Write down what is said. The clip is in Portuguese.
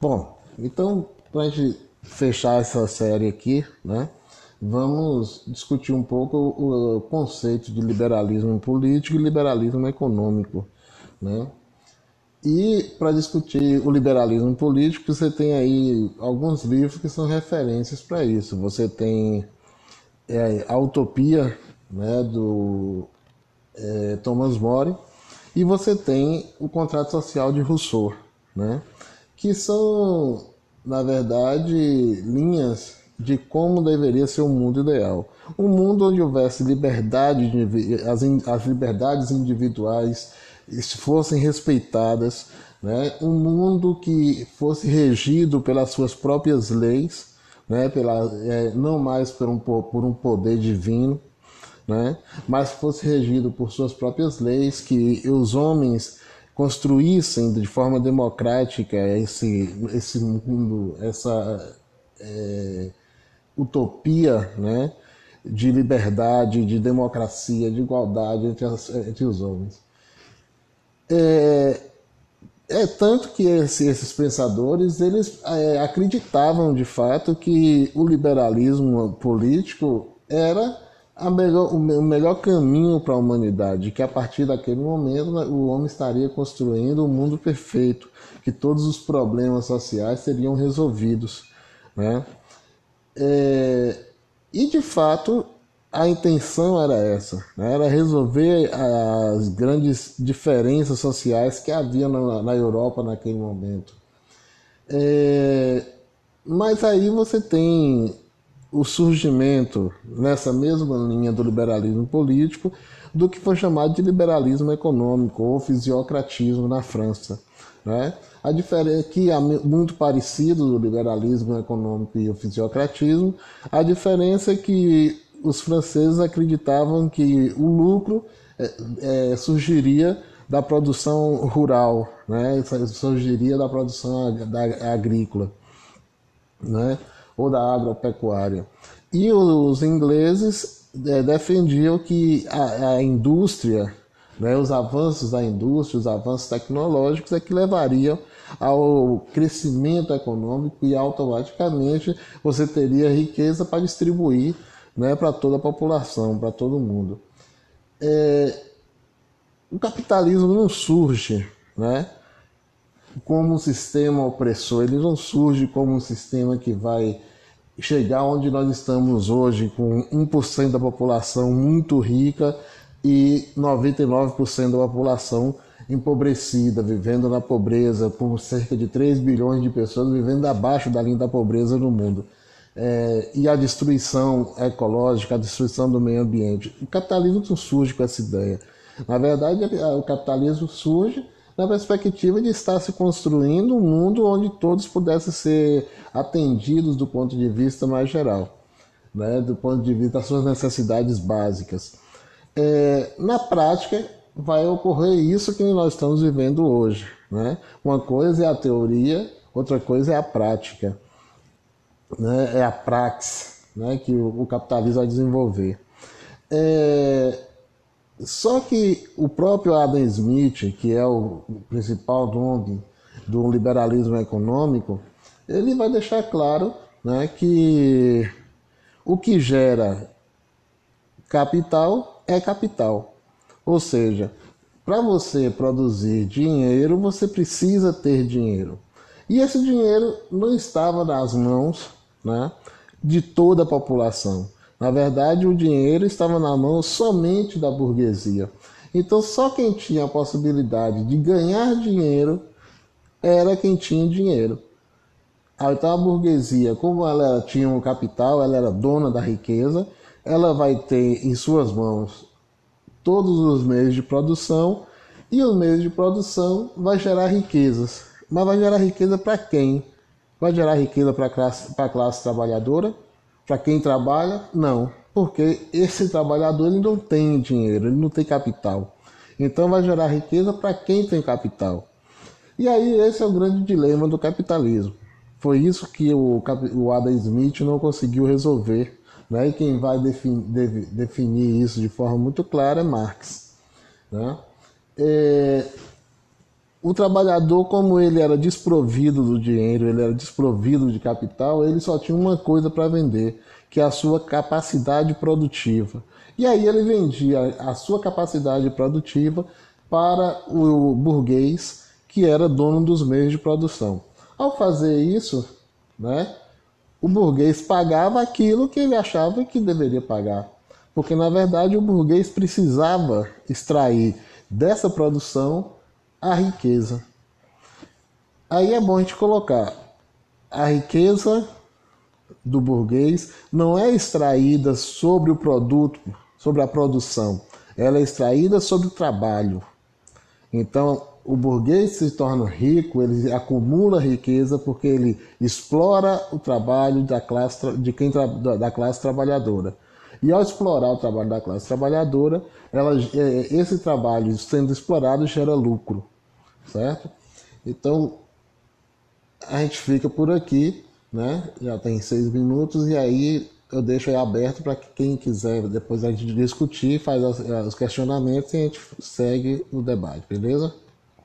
Bom, então, para gente fechar essa série aqui, né, vamos discutir um pouco o conceito de liberalismo político e liberalismo econômico. Né? E para discutir o liberalismo político, você tem aí alguns livros que são referências para isso. Você tem é, A Utopia, né, do é, Thomas More, e você tem o Contrato Social de Rousseau, né, que são, na verdade, linhas de como deveria ser o mundo ideal. Um mundo onde houvesse liberdade, as, as liberdades individuais fossem respeitadas, né? um mundo que fosse regido pelas suas próprias leis, né? Pela, é, não mais por um, por um poder divino, né? mas fosse regido por suas próprias leis, que os homens construíssem de forma democrática esse, esse mundo, essa é, utopia né? de liberdade, de democracia, de igualdade entre, as, entre os homens. É, é tanto que esse, esses pensadores eles é, acreditavam de fato que o liberalismo político era melhor, o melhor caminho para a humanidade, que a partir daquele momento né, o homem estaria construindo um mundo perfeito, que todos os problemas sociais seriam resolvidos. Né? É, e de fato a intenção era essa, né? era resolver as grandes diferenças sociais que havia na, na Europa naquele momento. É, mas aí você tem o surgimento, nessa mesma linha do liberalismo político, do que foi chamado de liberalismo econômico ou fisiocratismo na França. Né? A diferença que é muito parecido do liberalismo econômico e o fisiocratismo, a diferença é que os franceses acreditavam que o lucro é, é, surgiria da produção rural, né? surgiria da produção da, agrícola, né? Ou da agropecuária. E os ingleses é, defendiam que a, a indústria, né? os avanços da indústria, os avanços tecnológicos é que levariam ao crescimento econômico e automaticamente você teria riqueza para distribuir né, para toda a população, para todo mundo. É, o capitalismo não surge né, como um sistema opressor, ele não surge como um sistema que vai chegar onde nós estamos hoje, com 1% da população muito rica e 99% da população empobrecida, vivendo na pobreza, com cerca de 3 bilhões de pessoas vivendo abaixo da linha da pobreza no mundo é, e a destruição ecológica, a destruição do meio ambiente. O capitalismo surge com essa ideia. Na verdade, o capitalismo surge na perspectiva de estar se construindo um mundo onde todos pudessem ser atendidos do ponto de vista mais geral, né, do ponto de vista das suas necessidades básicas. É, na prática, vai ocorrer isso que nós estamos vivendo hoje. Né? Uma coisa é a teoria, outra coisa é a prática né, é a praxe né, que o, capitalismo vai desenvolver. É, só que o próprio Adam Smith, que é o principal nome do liberalismo econômico, ele vai deixar claro né, que o que gera capital é capital. Ou seja, para você produzir dinheiro, você precisa ter dinheiro. E esse dinheiro não estava nas mãos né, de toda a população. Na verdade, o dinheiro estava na mão somente da burguesia. Então, só quem tinha a possibilidade de ganhar dinheiro era quem tinha dinheiro. Então, a burguesia, como ela tinha um capital, ela era dona da riqueza, ela vai ter em suas mãos todos os meios de produção e os meios de produção vai gerar riquezas. Mas vai gerar riqueza para quem? Vai gerar riqueza para a classe, a classe trabalhadora? Para quem trabalha? Não, porque esse trabalhador ele não tem dinheiro, ele não tem capital. Então vai gerar riqueza para quem tem capital. E aí esse é o grande dilema do capitalismo. Foi isso que o, o Adam Smith não conseguiu resolver. Né? E quem vai definir, definir isso de forma muito clara é Marx. Né? É, o trabalhador, como ele era desprovido do dinheiro, ele era desprovido de capital, ele só tinha uma coisa para vender, que é a sua capacidade produtiva. E aí ele vendia a sua capacidade produtiva para o burguês, que era dono dos meios de produção. Ao fazer isso, né, o burguês pagava aquilo que ele achava que deveria pagar. Porque na verdade o burguês precisava extrair dessa produção a riqueza. Aí é bom a gente colocar a riqueza do burguês não é extraída sobre o produto, sobre a produção, ela é extraída sobre o trabalho. Então, o burguês se torna rico, ele acumula riqueza porque ele explora o trabalho da classe, de quem, da classe trabalhadora. E ao explorar o trabalho da classe trabalhadora, ela, é, esse trabalho sendo explorado gera lucro, certo? Então, a gente fica por aqui, né? Já tem seis minutos e aí eu deixo aí aberto para quem quiser depois a gente discutir, faz os questionamentos e a gente segue o debate, beleza?